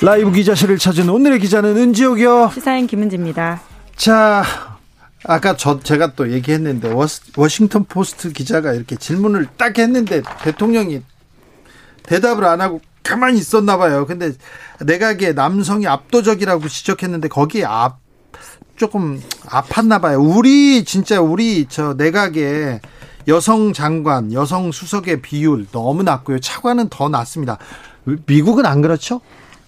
라이브 기자실을 찾은 오늘의 기자는 은지옥이요. 시사인 김은지입니다. 자, 아까 저 제가 또 얘기했는데 워싱턴 포스트 기자가 이렇게 질문을 딱 했는데 대통령이 대답을 안 하고 가만히 있었나 봐요. 근데 내각의 남성이 압도적이라고 지적했는데 거기에 앞 조금 아팠나 봐요. 우리 진짜 우리 저 내각의 여성 장관, 여성 수석의 비율 너무 낮고요. 차관은 더 낮습니다. 미국은 안 그렇죠?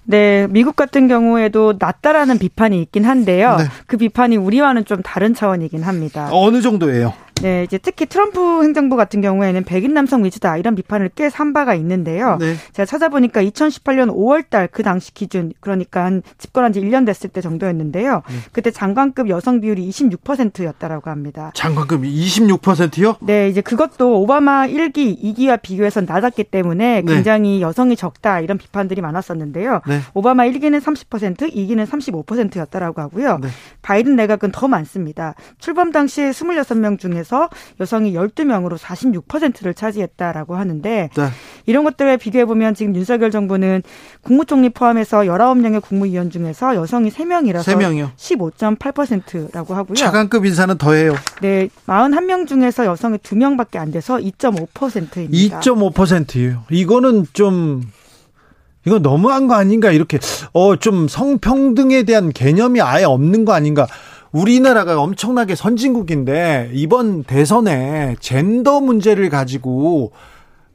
네, 미국 같은 경우에도 낮다라는 비판이 있긴 한데요. 네. 그 비판이 우리와는 좀 다른 차원이긴 합니다. 어느 정도예요? 네, 이제 특히 트럼프 행정부 같은 경우에는 백인 남성 위주다 이런 비판을 꽤 산 바가 있는데요. 네. 제가 찾아보니까 2018년 5월달 그 당시 기준 그러니까 한 집권한 지 1년 됐을 때 정도였는데요. 네. 그때 장관급 여성 비율이 26%였다라고 합니다. 장관급 26%요? 네, 이제 그것도 오바마 1기, 2기와 비교해서 낮았기 때문에 네. 굉장히 네. 여성이 적다 이런 비판들이 많았었는데요. 네. 오바마 1기는 30%, 2기는 35%였다라고 하고요. 네. 바이든 내각은 더 많습니다. 출범 당시에 26명 중에서 중에서 여성이 12명으로 46%를 차지했다라고 하는데 네. 이런 것들을 비교해 보면 지금 윤석열 정부는 국무총리 포함해서 19명의 국무위원 중에서 여성이 3명이라서 3명이요. 15.8%라고 하고요. 차관급 인사는 더해요. 네, 41명 중에서 여성이 2명밖에 안 돼서 2.5%입니다. 2.5%예요. 이거는 좀 이거 너무한 거 아닌가 이렇게 어 좀 성평등에 대한 개념이 아예 없는 거 아닌가 우리나라가 엄청나게 선진국인데 이번 대선에 젠더 문제를 가지고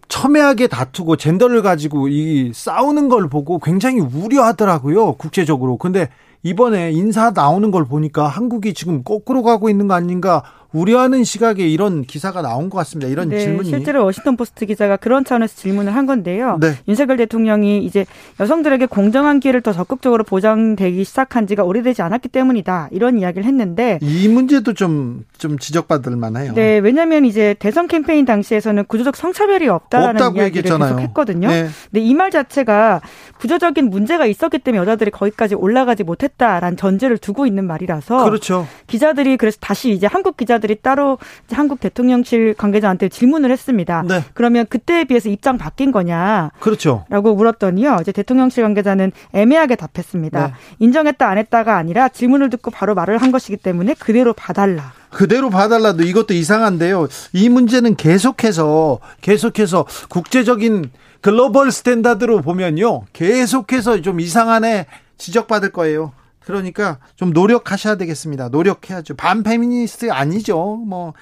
첨예하게 다투고 젠더를 가지고 이 싸우는 걸 보고 굉장히 우려하더라고요 국제적으로. 근데 이번에 인사 나오는 걸 보니까 한국이 지금 거꾸로 가고 있는 거 아닌가 우려하는 시각에 이런 기사가 나온 것 같습니다. 이런 네, 질문이 실제로 워싱턴 포스트 기자가 그런 차원에서 질문을 한 건데요. 네. 윤석열 대통령이 이제 여성들에게 공정한 기회를 더 적극적으로 보장되기 시작한 지가 오래되지 않았기 때문이다. 이런 이야기를 했는데 이 문제도 좀좀 지적받을 만해요. 네, 왜냐하면 이제 대선 캠페인 당시에서는 구조적 성차별이 없다라는 이야기를 얘기했잖아요. 계속 했거든요. 네. 근데 이 말 자체가 구조적인 문제가 있었기 때문에 여자들이 거기까지 올라가지 못했다라는 전제를 두고 있는 말이라서 그렇죠. 기자들이 그래서 다시 이제 한국 기자들 기자들이 따로 한국 대통령실 관계자한테 질문을 했습니다. 네. 그러면 그때에 비해서 입장 바뀐 거냐? 그렇죠. 라고 물었더니요. 이제 대통령실 관계자는 애매하게 답했습니다. 네. 인정했다 안 했다가 아니라 질문을 듣고 바로 말을 한 것이기 때문에 그대로 봐달라. 그대로 봐달라도 이것도 이상한데요. 이 문제는 계속해서 계속해서 국제적인 global standard로 보면요. 계속해서 좀 이상한에 지적받을 거예요. 그러니까 좀 노력하셔야 되겠습니다. 노력해야죠. 반페미니스트 아니죠. 뭐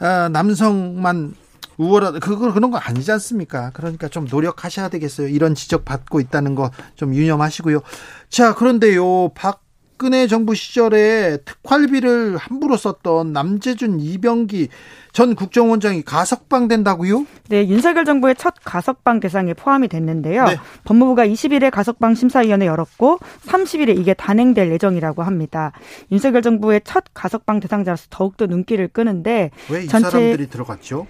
어, 남성만 우월하다 그거 그런 거 아니지 않습니까? 그러니까 좀 노력하셔야 되겠어요. 이런 지적 받고 있다는 거 좀 유념하시고요. 자, 그런데요. 박 박근혜 정부 시절에 특활비를 함부로 썼던 남재준 이병기 전 국정원장이 가석방 된다고요? 네, 윤석열 정부의 첫 가석방 대상에 포함이 됐는데요. 네. 법무부가 20일에 가석방 심사위원회 열었고 30일에 이게 단행될 예정이라고 합니다. 윤석열 정부의 첫 가석방 대상자로서 더욱더 눈길을 끄는데 왜 이 사람들이 들어갔죠?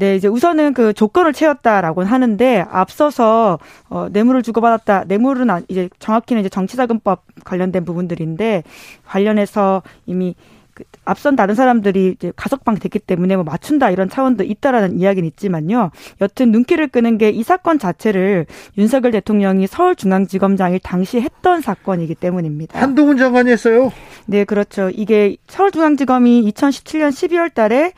네, 이제 우선은 그 조건을 채웠다라고 하는데 앞서서 어 뇌물을 주고받았다. 뇌물은 이제 정확히는 이제 정치자금법 관련된 부분들인데 관련해서 이미 그 앞선 다른 사람들이 이제 가석방 됐기 때문에 뭐 맞춘다 이런 차원도 있다라는 이야기는 있지만요. 여튼 눈길을 끄는 게 이 사건 자체를 윤석열 대통령이 서울중앙지검장이 당시 했던 사건이기 때문입니다. 한동훈 장관이 했어요? 네, 그렇죠. 이게 서울중앙지검이 2017년 12월 달에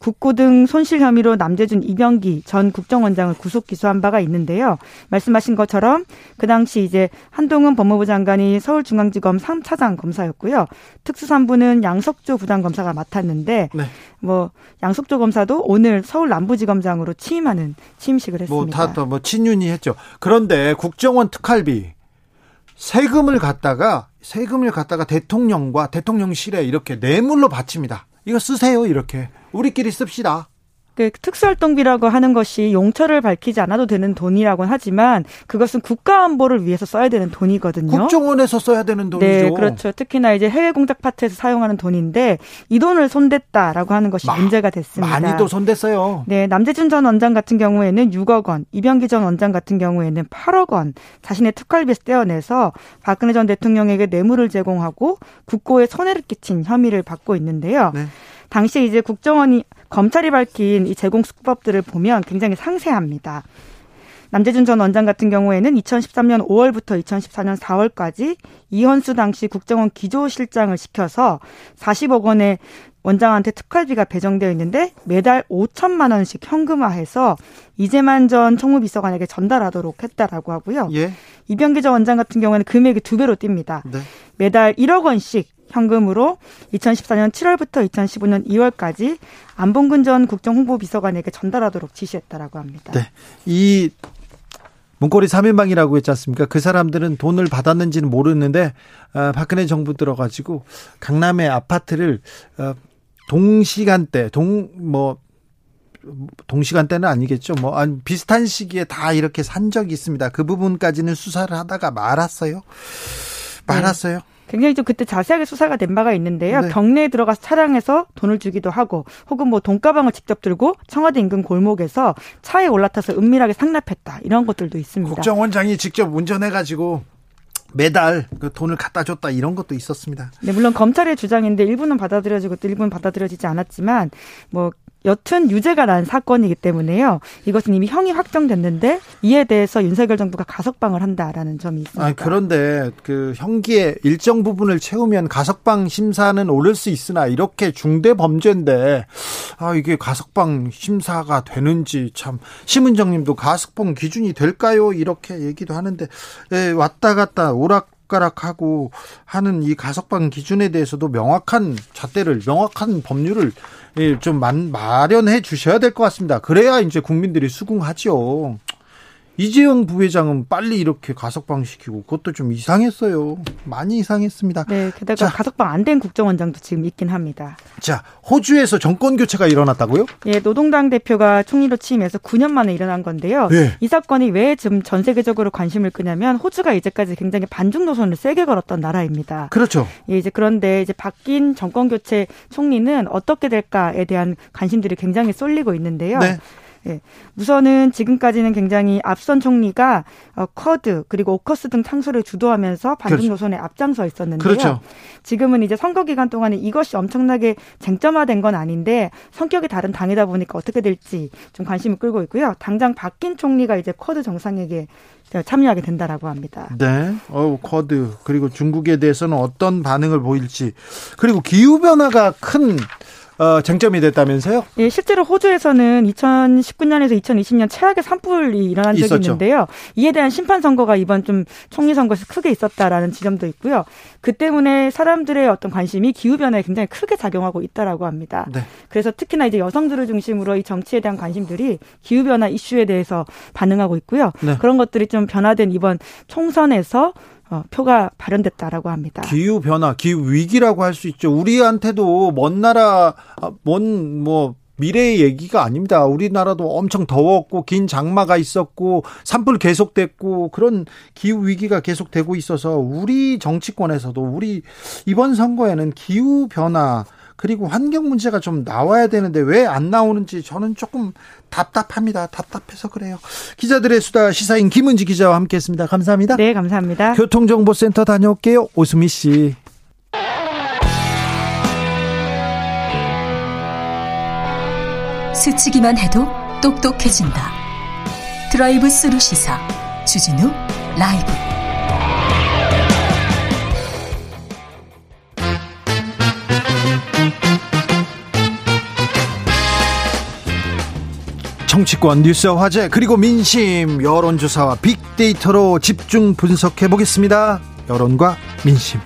국고등 손실 혐의로 남재준 이병기 전 국정원장을 구속 기소한 바가 있는데요. 말씀하신 것처럼 그 당시 이제 한동훈 법무부 장관이 서울중앙지검 3차장 검사였고요. 특수산부는 양석조 부장검사가 맡았는데 네. 뭐 양석조 검사도 오늘 서울 남부지검장으로 취임하는 취임식을 했습니다. 뭐다뭐 뭐 친윤이 했죠. 그런데 국정원 특활비 세금을 갖다가 세금을 갖다가 대통령과 대통령실에 이렇게 뇌물로 바칩니다. 이거 쓰세요 이렇게 우리끼리 씁시다. 그 특수활동비라고 하는 것이 용처를 밝히지 않아도 되는 돈이라고는 하지만 그것은 국가 안보를 위해서 써야 되는 돈이거든요. 국정원에서 써야 되는 돈이죠. 네, 그렇죠. 특히나 이제 해외 공작 파트에서 사용하는 돈인데 이 돈을 손댔다라고 하는 것이 마, 문제가 됐습니다. 많이 또 손댔어요. 네, 남재준 전 원장 같은 경우에는 6억 원, 이병기 전 원장 같은 경우에는 8억 원 자신의 특활비에서 떼어내서 박근혜 전 대통령에게 뇌물을 제공하고 국고에 손해를 끼친 혐의를 받고 있는데요. 네. 당시 이제 국정원이 검찰이 밝힌 이 제공 수법들을 보면 굉장히 상세합니다. 남재준 전 원장 같은 경우에는 2013년 5월부터 2014년 4월까지 이현수 당시 국정원 기조실장을 시켜서 40억 원의 원장한테 특활비가 배정되어 있는데 매달 5천만 원씩 현금화해서 이재만 전 총무비서관에게 전달하도록 했다라고 하고요. 예. 이병기 전 원장 같은 경우에는 금액이 두 배로 뜁니다. 네. 매달 1억 원씩 현금으로 2014년 7월부터 2015년 2월까지 안봉근 전 국정홍보비서관에게 전달하도록 지시했다라고 합니다. 네. 이 문고리 3인방이라고 했지 않습니까? 그 사람들은 돈을 받았는지는 모르는데 어, 박근혜 정부 들어가지고 강남의 아파트를 어, 동시간대 동뭐 동시간대는 아니겠죠. 뭐 비슷한 시기에 다 이렇게 산 적이 있습니다. 그 부분까지는 수사를 하다가 말았어요. 말았어요. 네. 굉장히 좀 그때 자세하게 수사가 된 바가 있는데요. 네. 경내에 들어가서 차량에서 돈을 주기도 하고 혹은 뭐 돈가방을 직접 들고 청와대 인근 골목에서 차에 올라타서 은밀하게 상납했다. 이런 것들도 있습니다. 국정원장이 직접 운전해 가지고 매달 그 돈을 갖다 줬다 이런 것도 있었습니다. 네, 물론 검찰의 주장인데 일부는 받아들여지고 또 일부는 받아들여지지 않았지만 뭐 여튼 유죄가 난 사건이기 때문에요. 이것은 이미 형이 확정됐는데 이에 대해서 윤석열 정부가 가석방을 한다라는 점이 있습니다. 아, 그런데 그 형기의 일정 부분을 채우면 가석방 심사는 오를 수 있으나 이렇게 중대 범죄인데 아 이게 가석방 심사가 되는지 참 심은정 님도 가석방 기준이 될까요? 이렇게 얘기도 하는데 예, 왔다 갔다 오락 가락하고 하는 이 가석방 기준에 대해서도 명확한 잣대를 명확한 법률을 예, 좀 마련해 주셔야 될 것 같습니다. 그래야 이제 국민들이 수긍하죠. 이재용 부회장은 빨리 이렇게 가석방 시키고 그것도 좀 이상했어요. 많이 이상했습니다. 네, 게다가 자, 가석방 안 된 국정원장도 지금 있긴 합니다. 자, 호주에서 정권 교체가 일어났다고요? 예, 노동당 대표가 총리로 취임해서 9년 만에 일어난 건데요. 네. 이 사건이 왜 지금 전 세계적으로 관심을 끄냐면 호주가 이제까지 굉장히 반중 노선을 세게 걸었던 나라입니다. 그렇죠. 예, 이제 그런데 이제 바뀐 정권 교체 총리는 어떻게 될까에 대한 관심들이 굉장히 쏠리고 있는데요. 네. 예. 우선은 지금까지는 굉장히 앞선 총리가 어, 쿼드 그리고 오커스 등 창설을 주도하면서 반중 그렇죠. 노선에 그렇죠. 앞장서 있었는데요. 그렇죠. 지금은 이제 선거 기간 동안에 이것이 엄청나게 쟁점화된 건 아닌데 성격이 다른 당이다 보니까 어떻게 될지 좀 관심을 끌고 있고요. 당장 바뀐 총리가 이제 쿼드 정상회의에 참여하게 된다라고 합니다. 네. 어, 쿼드 그리고 중국에 대해서는 어떤 반응을 보일지 그리고 기후 변화가 큰 어, 쟁점이 됐다면서요? 예, 실제로 호주에서는 2019년에서 2020년 최악의 산불이 일어난 적이 있었죠. 있는데요. 이에 대한 심판 선거가 이번 좀 총리 선거에서 크게 있었다라는 지점도 있고요. 그 때문에 사람들의 어떤 관심이 기후 변화에 굉장히 크게 작용하고 있다라고 합니다. 네. 그래서 특히나 이제 여성들을 중심으로 이 정치에 대한 관심들이 기후 변화 이슈에 대해서 반응하고 있고요. 네. 그런 것들이 좀 변화된 이번 총선에서 어, 표가 발현됐다라고 합니다. 기후 변화, 기후 위기라고 할 수 있죠. 우리한테도 먼 나라, 아, 먼뭐 미래의 얘기가 아닙니다. 우리나라도 엄청 더웠고 긴 장마가 있었고 산불 계속됐고 그런 기후 위기가 계속되고 있어서 우리 정치권에서도 우리 이번 선거에는 기후 변화 그리고 환경 문제가 좀 나와야 되는데 왜 안 나오는지 저는 조금 답답합니다. 답답해서 그래요. 기자들의 수다 시사인 김은지 기자와 함께했습니다. 감사합니다. 네, 감사합니다. 교통정보센터 다녀올게요. 오수미 씨. 스치기만 해도 똑똑해진다. 드라이브 스루 시사 주진우 라이브. 정치권 뉴스와 화제 그리고 민심 여론조사와 빅데이터로 집중 분석해 보겠습니다. 여론과 민심.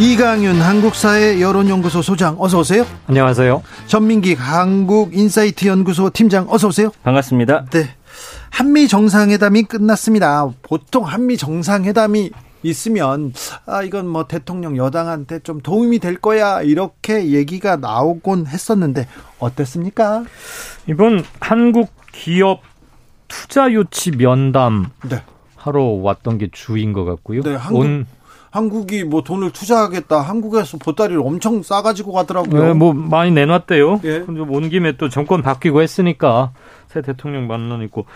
이강윤 한국사회 여론연구소 소장 어서 오세요. 안녕하세요. 전민기 한국인사이트 연구소 팀장 어서 오세요. 반갑습니다. 네. 한미 정상회담이 끝났습니다. 보통 한미 정상회담이 있으면 아 이건 뭐 대통령 여당한테 좀 도움이 될 거야 이렇게 얘기가 나오곤 했었는데 어땠습니까? 이번 한국 기업 투자 유치 면담 네. 하러 왔던 게 주인 것 같고요. 네, 한국, 온 한국이 뭐 돈을 투자하겠다. 한국에서 보따리를 엄청 싸가지고 가더라고요. 네, 뭐 많이 내놨대요. 예. 온 김에 또 정권 바뀌고 했으니까 새 대통령 만난 있고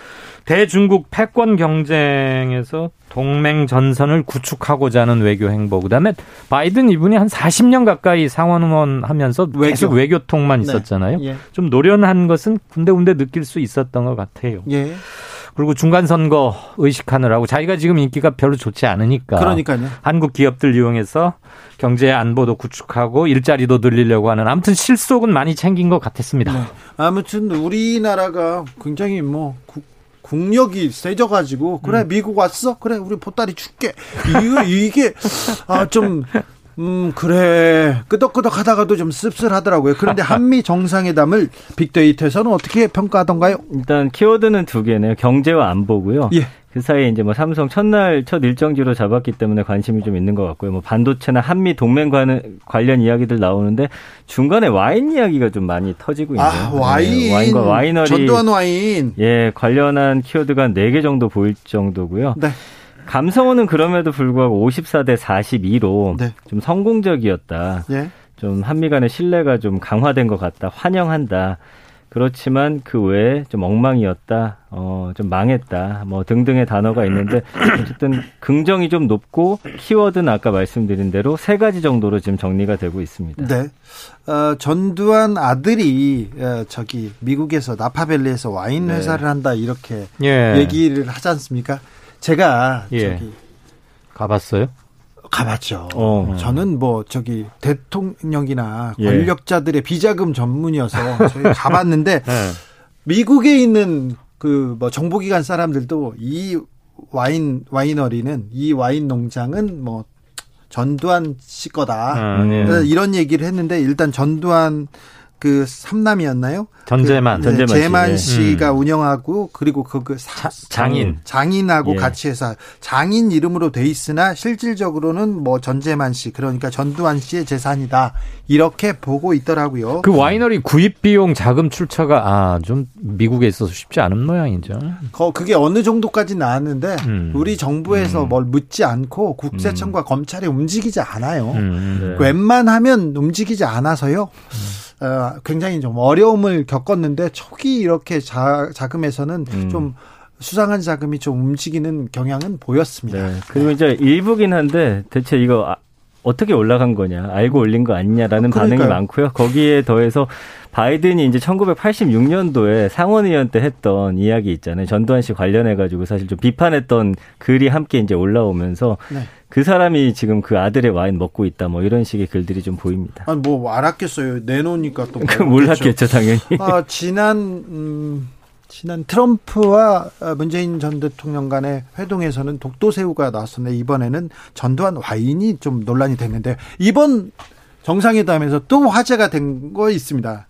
대중국 패권 경쟁에서 동맹 전선을 구축하고자 하는 외교 행보. 그다음에 바이든 이분이 한 40년 가까이 상원 의원 하면서 외교. 계속 외교통만 네. 있었잖아요. 네. 예. 좀 노련한 것은 군데군데 느낄 수 있었던 것 같아요. 예. 그리고 중간 선거 의식하느라고 자기가 지금 인기가 별로 좋지 않으니까 그러니까요. 한국 기업들 이용해서 경제 안보도 구축하고 일자리도 늘리려고 하는 아무튼 실속은 많이 챙긴 것 같았습니다. 네. 아무튼 우리나라가 굉장히 뭐 국, 국력이 세져가지고 그래 음. 미국 왔어 그래 우리 보따리 줄게 이거 이게 아 좀 음, 그래. 끄덕끄덕 하다가도 좀 씁쓸하더라고요. 그런데 한미 정상회담을 빅데이터에서는 어떻게 평가하던가요? 일단 키워드는 두 개네요. 경제와 안보고요. 예. 그 사이에 이제 뭐 삼성 첫날 첫 일정지로 잡았기 때문에 관심이 좀 있는 것 같고요. 뭐 반도체나 한미 동맹 관련, 관련 이야기들 나오는데 중간에 와인 이야기가 좀 많이 터지고 있네요. 아, 와인. 네, 와인과 와이너리. 전두환 와인. 예, 관련한 키워드가 4개 정도 보일 정도고요. 네. 감성어는 그럼에도 불구하고 54대 42로 네. 좀 성공적이었다. 예. 좀 한미 간의 신뢰가 좀 강화된 것 같다. 환영한다. 그렇지만 그 외에 좀 엉망이었다, 어, 좀 망했다, 뭐 등등의 단어가 있는데 어쨌든 긍정이 좀 높고 키워드는 아까 말씀드린 대로 세 가지 정도로 지금 정리가 되고 있습니다. 네. 어, 전두환 아들이 어, 저기 미국에서 나파밸리에서 와인 네. 회사를 네. 한다 이렇게 예. 얘기를 하지 않습니까? 제가 예. 저기 가봤어요? 가봤죠. 어. 저는 뭐 저기 대통령이나 예. 권력자들의 비자금 전문이어서 저희 가봤는데 네. 미국에 있는 그 뭐 정보기관 사람들도 이 와인 와이너리는 이 와인 농장은 뭐 전두환 씨 거다 아, 네. 이런 얘기를 했는데 일단 전두환 그 삼남이었나요? 전재만, 그, 네, 재만 씨. 가 음. 운영하고 그리고 그, 그 사, 장인 장인하고 예. 같이 해서 장인 이름으로 돼 있으나 실질적으로는 뭐 전재만 씨 그러니까 전두환 씨의 재산이다 이렇게 보고 있더라고요. 그 와이너리 구입 비용 자금 출처가 아 좀 미국에 있어서 쉽지 않은 모양이죠. 거 그게 어느 정도까지 나왔는데 음. 우리 정부에서 음. 뭘 묻지 않고 국세청과 음. 검찰이 움직이지 않아요. 음. 네. 웬만하면 움직이지 않아서요. 음. 어, 굉장히 좀 어려움을 겪었는데 초기 이렇게 자, 자금에서는 음. 좀 수상한 자금이 좀 움직이는 경향은 보였습니다. 네. 그리고 이제 일부긴 한데 대체 이거 아, 어떻게 올라간 거냐, 알고 올린 거 아니냐라는 그 반응이 많고요. 거기에 더해서 바이든이 이제 1986년도에 상원의원 때 했던 이야기 있잖아요. 전두환 씨 관련해가지고 사실 좀 비판했던 글이 함께 이제 올라오면서 네. 그 사람이 지금 그 아들의 와인 먹고 있다 뭐 이런 식의 글들이 좀 보입니다. 아니 뭐 알았겠어요. 내놓으니까 또 몰랐겠죠 당연히. 아 지난 음, 지난 트럼프와 문재인 전 대통령 간의 회동에서는 독도새우가 나왔었는데 이번에는 전두환 와인이 좀 논란이 됐는데 이번 정상회담에서 또 화제가 된 거 있습니다.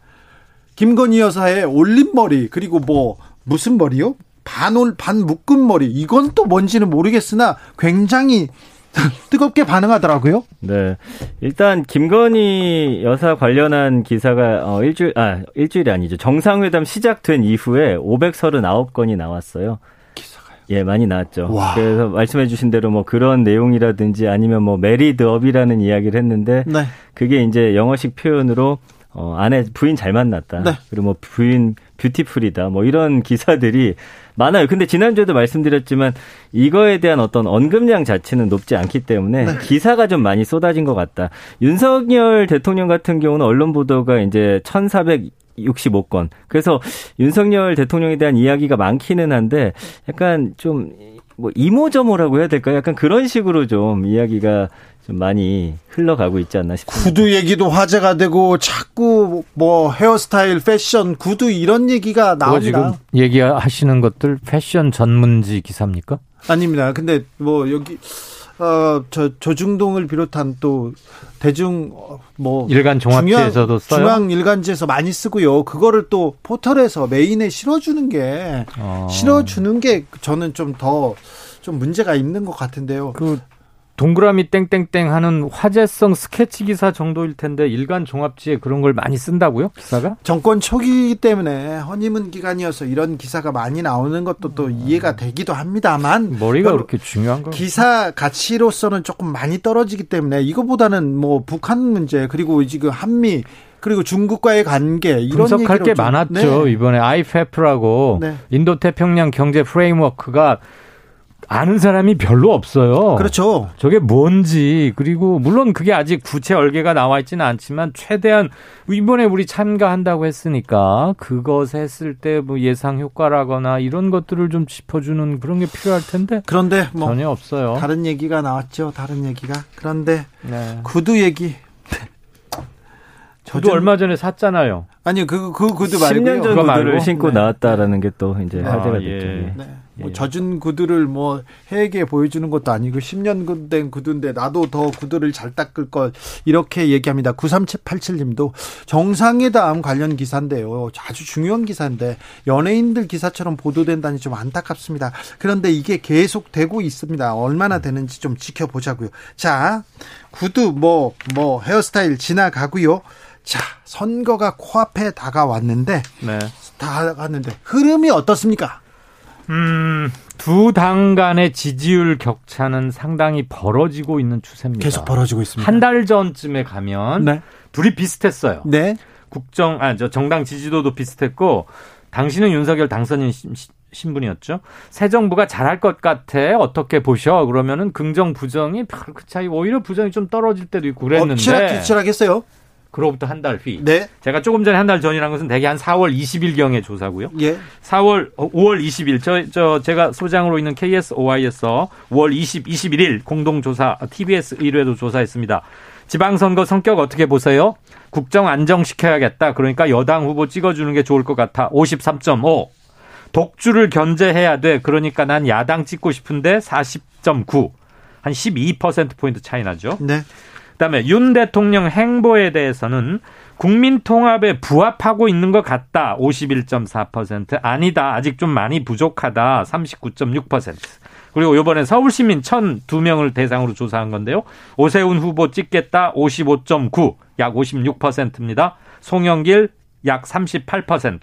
김건희 여사의 올린 머리 그리고 뭐 무슨 머리요? 반올 반 묶은 머리 이건 또 뭔지는 모르겠으나 굉장히 뜨겁게 반응하더라고요. 네. 일단 김건희 여사 관련한 기사가 어 일주일 아 일주일이 아니죠. 정상회담 시작된 이후에 539건이 나왔어요. 기사가요? 예, 많이 나왔죠. 와. 그래서 말씀해 주신 대로 뭐 그런 내용이라든지 아니면 뭐 메리드업이라는 이야기를 했는데 네. 그게 이제 영어식 표현으로 어 아내 부인 잘 만났다. 네. 그리고 뭐 부인 뷰티풀이다. 뭐 이런 기사들이 많아요. 근데 지난주에도 말씀드렸지만 이거에 대한 어떤 언급량 자체는 높지 않기 때문에 네. 기사가 좀 많이 쏟아진 것 같다. 윤석열 대통령 같은 경우는 언론 보도가 이제 1,400 65건. 그래서 윤석열 대통령에 대한 이야기가 많기는 한데 약간 좀 뭐 이모저모라고 해야 될까요? 약간 그런 식으로 좀 이야기가 좀 많이 흘러가고 있지 않나 싶습니다. 구두 얘기도 화제가 되고 자꾸 뭐 헤어스타일, 패션, 구두 이런 얘기가 나옵니다. 지금 얘기하시는 것들 패션 전문지 기사입니까? 아닙니다. 근데 뭐 여기 어 저 조중동을 비롯한 또 대중 뭐 일간 종합지에서도 써요. 중앙 일간지에서 많이 쓰고요. 그거를 또 포털에서 메인에 실어주는 게 어. 실어주는 게 저는 좀 더좀 좀 문제가 있는 것 같은데요. 그 동그라미 땡땡땡 하는 화제성 스케치 기사 정도일 텐데 일간 종합지에 그런 걸 많이 쓴다고요? 기사가? 정권 초기이기 때문에 허니문 기간이어서 이런 기사가 많이 나오는 것도 또 이해가 되기도 합니다만 머리가 그렇게 중요한 거 기사 가치로서는 조금 많이 떨어지기 때문에 이거보다는 뭐 북한 문제 그리고 지금 한미 그리고 중국과의 관계 이런 분석할 게 많았죠. 네. 이번에 IFF라고 네. 인도 태평양 경제 프레임워크가 아는 사람이 별로 없어요. 그렇죠. 저게 뭔지 그리고 물론 그게 아직 구체 얼개가 나와 있지는 않지만 최대한 이번에 우리 참가한다고 했으니까 그것 했을 때 뭐 예상 효과라거나 이런 것들을 좀 짚어주는 그런 게 필요할 텐데 그런데 뭐 전혀 없어요. 다른 얘기가 나왔죠. 다른 얘기가 그런데 네. 구두 얘기 저도 얼마 전에 샀잖아요. 아니요, 그, 그 구두 말고요. 10년 전 구두를 신고 네. 나왔다라는 게 또 이제 아, 화제가 예. 됐죠. 예. 네. 뭐 젖은 구두를 뭐 해에게 보여주는 것도 아니고 10년 된 구두인데 나도 더 구두를 잘 닦을 걸 이렇게 얘기합니다. 9387님도 정상회담 관련 기사인데요. 아주 중요한 기사인데 연예인들 기사처럼 보도된다니 좀 안타깝습니다. 그런데 이게 계속 되고 있습니다. 얼마나 되는지 좀 지켜보자고요. 자, 구두 뭐뭐 뭐 헤어스타일 지나가고요. 자, 선거가 코앞에 다가왔는데, 네. 다가왔는데 흐름이 어떻습니까? 음, 두 당 간의 지지율 격차는 상당히 벌어지고 있는 추세입니다. 계속 벌어지고 있습니다. 한 달 전쯤에 가면 네. 둘이 비슷했어요. 네. 국정, 아, 저 정당 지지도도 비슷했고, 당신은 윤석열 당선인 신분이었죠. 새 정부가 잘할 것 같아. 어떻게 보셔? 그러면은 긍정 부정이 그 차이 오히려 부정이 좀 떨어질 때도 있고 그랬는데. 엎치락뒤치락했어요. 그로부터 한 달 뒤. 네. 제가 조금 전에 한 달 전이라는 것은 대개 한 4월 20일 경의 조사고요. 예. 4월 5월 20일 저 저 제가 소장으로 있는 KSOI에서 5월 20 21일 공동 조사 TBS 1회도 조사했습니다. 지방선거 성격 어떻게 보세요? 국정 안정시켜야겠다. 그러니까 여당 후보 찍어주는 게 좋을 것 같아. 53.5. 독주를 견제해야 돼. 그러니까 난 야당 찍고 싶은데 40.9. 한 12%포인트 차이 나죠. 네. 그다음에 윤 대통령 행보에 대해서는 국민 통합에 부합하고 있는 것 같다. 51.4%. 아니다. 아직 좀 많이 부족하다. 39.6%. 그리고 이번에 서울시민 1,002명을 대상으로 조사한 건데요. 오세훈 후보 찍겠다. 55.9. 약 56%입니다. 송영길 약 38%.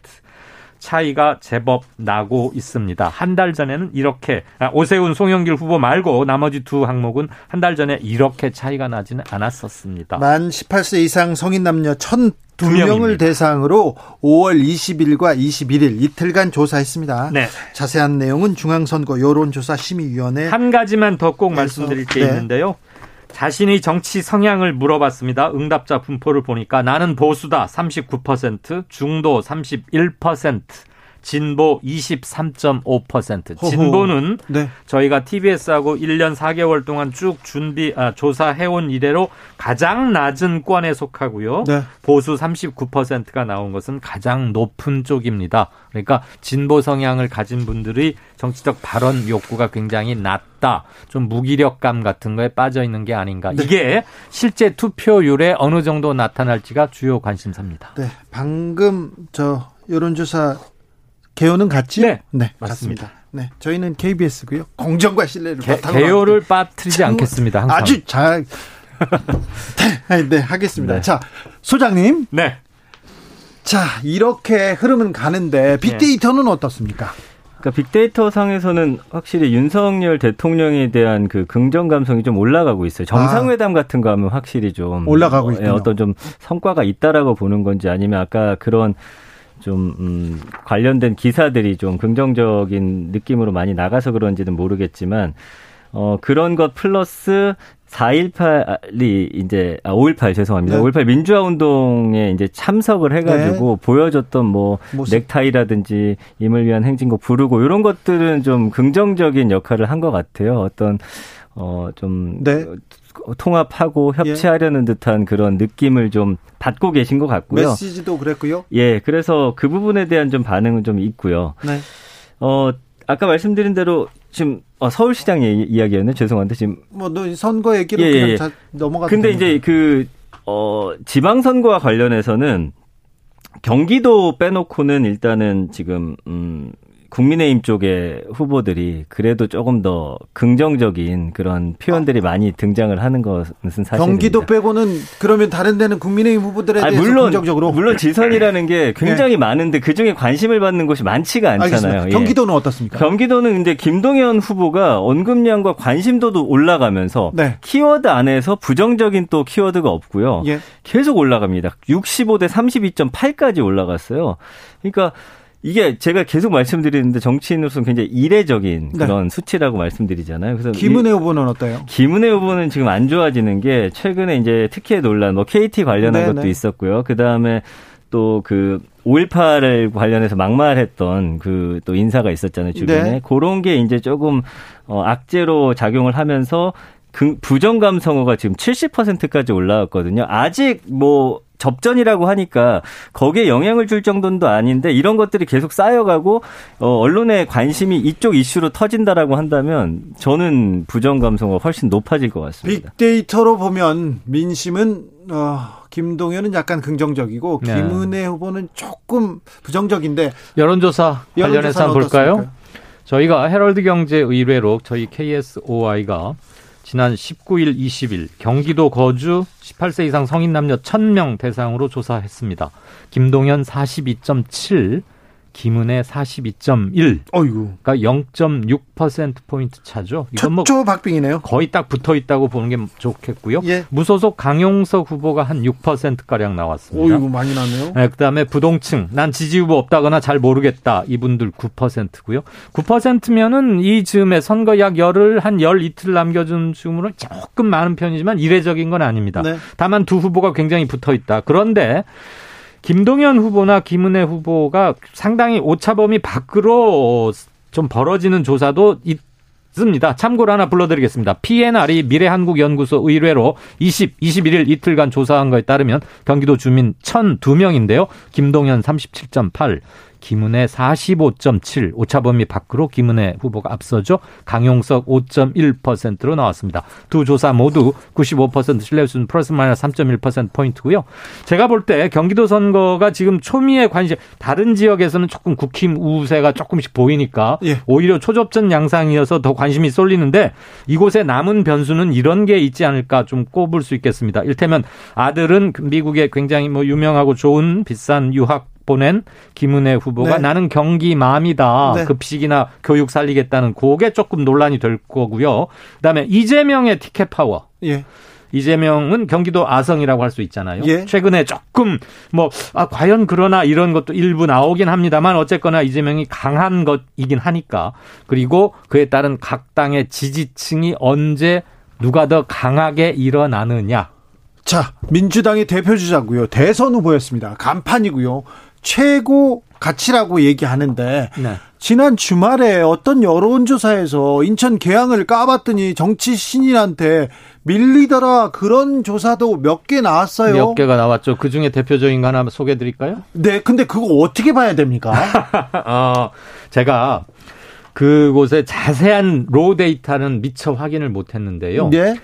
차이가 제법 나고 있습니다. 한 달 전에는 이렇게 아, 오세훈, 송영길 후보 말고 나머지 두 항목은 한 달 전에 이렇게 차이가 나지는 않았었습니다. 만 18세 이상 성인 남녀 1,002명을 대상으로 5월 20일과 21일 이틀간 조사했습니다. 네. 자세한 내용은 중앙선거 여론조사 심의위원회 한 가지만 더 꼭 말씀드릴 게 네. 있는데요. 자신의 정치 성향을 물어봤습니다. 응답자 분포를 보니까 나는 보수다 39%, 중도 31%, 진보 23.5%. 진보는 네. 저희가 TBS하고 1년 4개월 동안 쭉 준비 아, 조사해온 이래로 가장 낮은 권에 속하고요. 네. 보수 39%가 나온 것은 가장 높은 쪽입니다. 그러니까 진보 성향을 가진 분들의 정치적 발언 욕구가 굉장히 낮다. 좀 무기력감 같은 거에 빠져 있는 게 아닌가. 네. 이게 실제 투표율에 어느 정도 나타날지가 주요 관심사입니다. 네. 방금 저 여론조사 개요는 같지? 네, 네 맞습니다. 네, 저희는 KBS고요. 공정과 신뢰를 개, 개요를 빠뜨리지 참, 않겠습니다. 항상. 아주 잘. 네, 네, 하겠습니다. 네. 자, 소장님. 네. 자, 이렇게 흐름은 가는데 빅데이터는 네. 어떻습니까? 그러니까 빅데이터 상에서는 확실히 윤석열 대통령에 대한 그 긍정 감성이 좀 올라가고 있어요. 정상회담 아. 같은 거 하면 확실히 좀 올라가고 있어요. 어떤 좀 성과가 있다라고 보는 건지 아니면 아까 그런 좀 음, 관련된 기사들이 좀 긍정적인 느낌으로 많이 나가서 그런지는 모르겠지만 어 그런 것 플러스 4.18이 이제 아 5.18 죄송합니다. 네. 5.18 민주화 운동에 이제 참석을 해가지고 네. 보여줬던 뭐 모습. 넥타이라든지 임을 위한 행진곡 부르고 이런 것들은 좀 긍정적인 역할을 한 것 같아요. 어떤 어 좀 네. 통합하고 협치하려는 예. 듯한 그런 느낌을 좀 받고 계신 것 같고요. 메시지도 그랬고요. 예, 그래서 그 부분에 대한 좀 반응은 좀 있고요. 네. 어, 아까 말씀드린 대로 지금 어, 서울시장 이야기였네. 죄송한데 지금 뭐너 선거 얘기로 예, 그냥 예. 넘어가. 근데 이제 그 어, 지방선거와 관련해서는 경기도 빼놓고는 일단은 지금 음 국민의힘 쪽의 후보들이 그래도 조금 더 긍정적인 그런 표현들이 많이 등장을 하는 것은 사실입니다. 경기도 빼고는 그러면 다른 데는 국민의힘 후보들에 대해서 물론, 긍정적으로 물론 지선이라는 게 굉장히 네. 많은데 그 중에 관심을 받는 곳이 많지가 않잖아요. 예. 경기도는 어떻습니까? 경기도는 이제 김동연 후보가 언급량과 관심도도 올라가면서 네. 키워드 안에서 부정적인 또 키워드가 없고요. 예. 계속 올라갑니다. 65대 32.8까지 올라갔어요. 그러니까 이게 제가 계속 말씀드리는데 정치인으로서는 굉장히 이례적인 네. 그런 네. 수치라고 말씀드리잖아요. 그래서 김은혜 후보는 어때요? 김은혜 후보는 지금 안 좋아지는 게 최근에 이제 특혜 논란, 뭐 KT 관련한 네, 것도 네. 있었고요. 그 다음에 또그 5.18을 관련해서 막말했던 그 또 인사가 있었잖아요 주변에 네. 그런 게 이제 조금 어 악재로 작용을 하면서 부정 감성어가 지금 70%까지 올라왔거든요. 아직 뭐 접전이라고 하니까 거기에 영향을 줄 정도는 아닌데 이런 것들이 계속 쌓여가고 어, 언론의 관심이 이쪽 이슈로 터진다라고 한다면 저는 부정 감성가 훨씬 높아질 것 같습니다. 빅데이터로 보면 민심은 어, 김동연은 약간 긍정적이고 네. 김은혜 후보는 조금 부정적인데 여론조사 관련해서 한번 볼까요? 저희가 헤럴드 경제 의뢰로 저희 KSOI가 지난 19일, 20일 경기도 거주 18세 이상 성인 남녀 1000명 대상으로 조사했습니다. 김동현 42.7, 김은혜 42.1. 어이구. 그러니까 0.6% 포인트 차죠. 이건 뭐 박빙이네요. 거의 딱 붙어 있다고 보는 게 좋겠고요. 예. 무소속 강용석 후보가 한 6% 가량 나왔습니다. 어이구 많이 나네요. 네, 그다음에 부동층 난 지지 후보 없다거나 잘 모르겠다. 이분들 9%고요. 9%면은 이 즈음에 선거 약 열흘 한 열 이틀 남겨 준 즈음으로 조금 많은 편이지만 이례적인 건 아닙니다. 네. 다만 두 후보가 굉장히 붙어 있다. 그런데 김동연 후보나 김은혜 후보가 상당히 오차범위 밖으로 좀 벌어지는 조사도 있습니다. 참고로 하나 불러드리겠습니다. PNR이 미래한국연구소 의뢰로 20, 21일 이틀간 조사한 거에 따르면 경기도 주민 1,002명인데요. 김동연 37.8, 김은혜 45.7 오차 범위 밖으로 김은혜 후보가 앞서죠. 강용석 5.1%로 나왔습니다. 두 조사 모두 95% 신뢰 수준 플러스 마이너스 3.1% 포인트고요. 제가 볼 때 경기도 선거가 지금 초미의 관심 다른 지역에서는 조금 국힘 우세가 조금씩 보이니까 예. 오히려 초접전 양상이어서 더 관심이 쏠리는데 이곳에 남은 변수는 이런 게 있지 않을까 좀 꼽을 수 있겠습니다. 일테면 아들은 미국에 굉장히 뭐 유명하고 좋은 비싼 유학 보낸 김은혜 후보가 네. 나는 경기 맘이다. 네. 급식이나 교육 살리겠다는 그게 조금 논란이 될 거고요. 그다음에 이재명의 티켓 파워. 예. 이재명은 경기도 아성이라고 할 수 있잖아요. 예. 최근에 조금 뭐 아, 과연 그러나 이런 것도 일부 나오긴 합니다만 어쨌거나 이재명이 강한 것이긴 하니까 그리고 그에 따른 각 당의 지지층이 언제 누가 더 강하게 일어나느냐. 자, 민주당의 대표 주자고요. 대선 후보였습니다. 간판이고요. 최고 가치라고 얘기하는데 네. 지난 주말에 어떤 여론조사에서 인천 계양을 까봤더니 정치 신인한테 밀리더라 그런 조사도 몇 개 나왔어요. 몇 개가 나왔죠. 그 중에 대표적인 거 하나 소개해 드릴까요? 네, 근데 그거 어떻게 봐야 됩니까? 어, 제가 그곳에 자세한 로 데이터는 미처 확인을 못 했는데요. 네.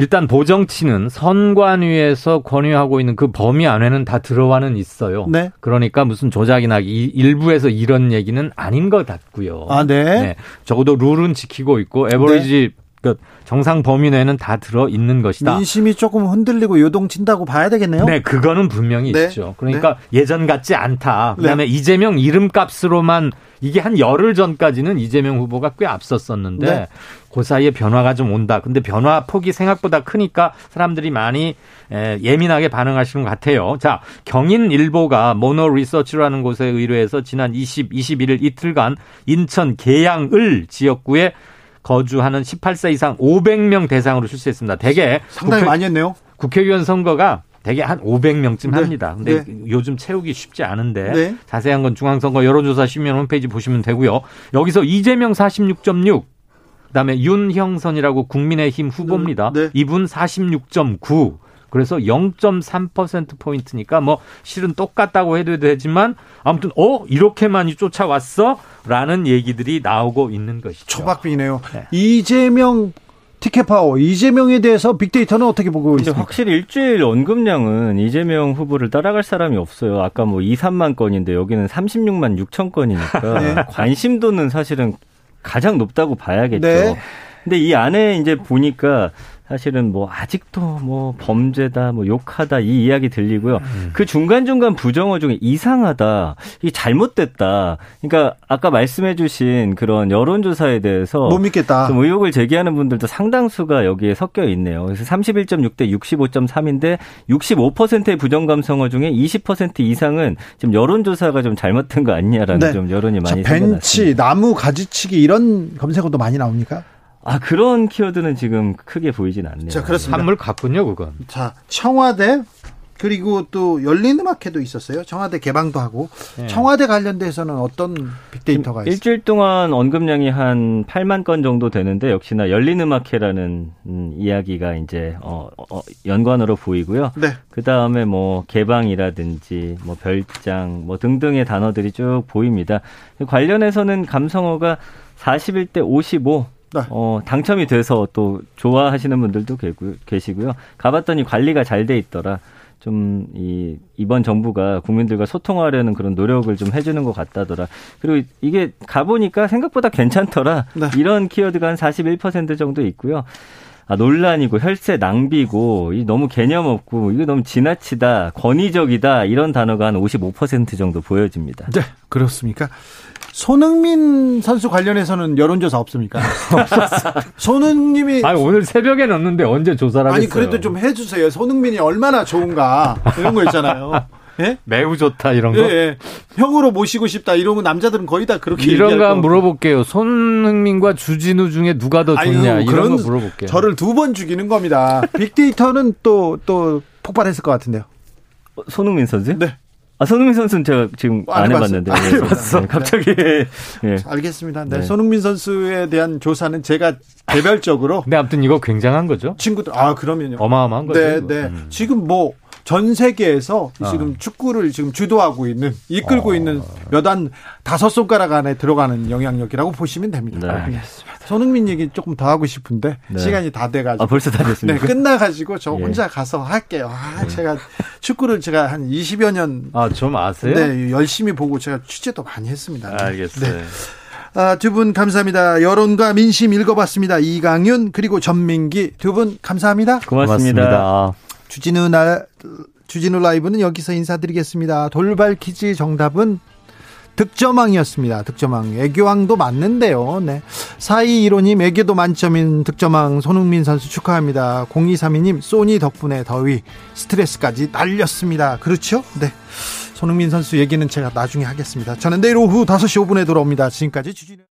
일단 보정치는 선관위에서 권유하고 있는 그 범위 안에는 다 들어와는 있어요. 네. 그러니까 무슨 조작이나 일부에서 이런 얘기는 아닌 것 같고요. 아, 네. 네. 적어도 룰은 지키고 있고 에버리지 네. 그 정상 범위 내에는 다 들어 있는 것이다. 민심이 조금 흔들리고 요동친다고 봐야 되겠네요. 네, 그거는 분명히 네. 있죠. 그러니까 네. 예전 같지 않다. 그다음에 네. 이재명 이름값으로만 이게 한 열흘 전까지는 이재명 후보가 꽤 앞섰었는데 네. 그 사이에 변화가 좀 온다. 근데 변화 폭이 생각보다 크니까 사람들이 많이 예민하게 반응하시는 것 같아요. 자, 경인일보가 모노 리서치라는 곳에 의뢰해서 지난 20, 21일 이틀간 인천 계양을 지역구에 거주하는 18세 이상 500명 대상으로 출시했습니다. 대개 상당히 국회, 많이 했네요. 국회의원 선거가 대개 한 500명쯤 네. 합니다. 근데 네. 요즘 채우기 쉽지 않은데 네. 자세한 건 중앙선거 여론조사 시민 홈페이지 보시면 되고요. 여기서 이재명 46.6 그다음에 윤형선이라고 국민의힘 후보입니다. 네. 이분 46.9 그래서 0.3% 포인트니까 뭐 실은 똑같다고 해도 되지만 아무튼 어 이렇게 많이 쫓아왔어 라는 얘기들이 나오고 있는 것이죠. 초박빙이네요. 네. 이재명 티켓 파워 이재명에 대해서 빅데이터는 어떻게 보고 있습니까? 확실히 일주일 언급량은 이재명 후보를 따라갈 사람이 없어요. 아까 뭐 2, 3만 건인데 여기는 36만 6천 건이니까 네. 관심도는 사실은 가장 높다고 봐야겠죠. 네. 근데 이 안에 이제 보니까 사실은 뭐 아직도 뭐 범죄다, 뭐 욕하다 이 이야기 들리고요. 음. 그 중간중간 부정어 중에 이상하다, 이게 잘못됐다. 그러니까 아까 말씀해 주신 그런 여론조사에 대해서 못 믿겠다. 좀 의혹을 제기하는 분들도 상당수가 여기에 섞여 있네요. 그래서 31.6 대 65.3인데 65%의 부정 감성어 중에 20% 이상은 지금 여론조사가 좀 잘못된 거 아니냐라는 네. 좀 여론이 많이 벤치, 나무 가지치기 이런 검색어도 많이 나옵니까? 아 그런 키워드는 지금 크게 보이진 않네요. 자 그렇습니다. 한물 같군요, 그건. 자 청와대 그리고 또 열린음악회도 있었어요. 청와대 개방도 하고 네. 청와대 관련돼서는 어떤 빅데이터가 있어요? 일주일 동안 언급량이 한 8만 건 정도 되는데 역시나 열린음악회라는 음, 이야기가 이제 어, 어, 연관으로 보이고요. 네. 그 다음에 뭐 개방이라든지 뭐 별장 뭐 등등의 단어들이 쭉 보입니다. 관련해서는 감성어가 41대 55 네. 어, 당첨이 돼서 또 좋아하시는 분들도 계시고요. 가봤더니 관리가 잘 돼 있더라. 좀, 이, 이번 정부가 국민들과 소통하려는 그런 노력을 좀 해주는 것 같다더라. 그리고 이게 가보니까 생각보다 괜찮더라. 네. 이런 키워드가 한 41% 정도 있고요. 아, 논란이고 혈세 낭비고 이 너무 개념 없고 이거 너무 지나치다 권위적이다 이런 단어가 한 55% 정도 보여집니다. 네, 그렇습니까? 손흥민 선수 관련해서는 여론조사 없습니까? 손흥민이 아니 오늘 새벽에 넣는데 언제 조사를 하겠어요? 아니 그래도 좀 해주세요. 손흥민이 얼마나 좋은가 이런 거 있잖아요. 예? 매우 좋다 이런 거. 예, 예. 형으로 모시고 싶다 이러면 남자들은 거의 다 그렇게 이런 거 물어볼게요. 손흥민과 주진우 중에 누가 더 좋냐 아유, 이런 거 물어볼게요. 저를 두 번 죽이는 겁니다. 빅데이터는 또또 또 폭발했을 것 같은데요. 어, 손흥민 선수? 네. 아, 손흥민 선수는 제가 지금 안, 안 해봤는데. 안 해봤어. 네, 갑자기. 네. 알겠습니다. 네, 네. 손흥민 선수에 대한 조사는 제가 개별적으로. 네, 아무튼 이거 굉장한 거죠. 친구들, 아, 그러면요. 어마어마한 거죠. 네, 네. 음. 지금 뭐, 전 세계에서 아. 지금 축구를 지금 주도하고 있는 이끌고 어. 있는 몇안 다섯 손가락 안에 들어가는 영향력이라고 보시면 됩니다. 네, 알겠습니다. 손흥민 얘기 조금 더 하고 싶은데 네. 시간이 다 돼가지고 아, 벌써 다 됐습니다. 네, 끝나가지고 저 예. 혼자 가서 할게요. 아, 네. 제가 축구를 제가 한 20여 년 아 좀 아세요? 네, 열심히 보고 제가 취재도 많이 했습니다. 알겠어요. 네. 아, 두 분 감사합니다. 여론과 민심 읽어봤습니다. 이강윤 그리고 전민기 두 분 감사합니다. 고맙습니다. 고맙습니다. 주진우 날 주진우 라이브는 여기서 인사드리겠습니다. 돌발 퀴즈 정답은 득점왕이었습니다. 득점왕. 애교왕도 맞는데요. 네. 4215님, 애교도 만점인 득점왕 손흥민 선수 축하합니다. 0232님, 소니 덕분에 더위, 스트레스까지 날렸습니다. 그렇죠? 네. 손흥민 선수 얘기는 제가 나중에 하겠습니다. 저는 내일 오후 5시 5분에 돌아옵니다. 지금까지 주진우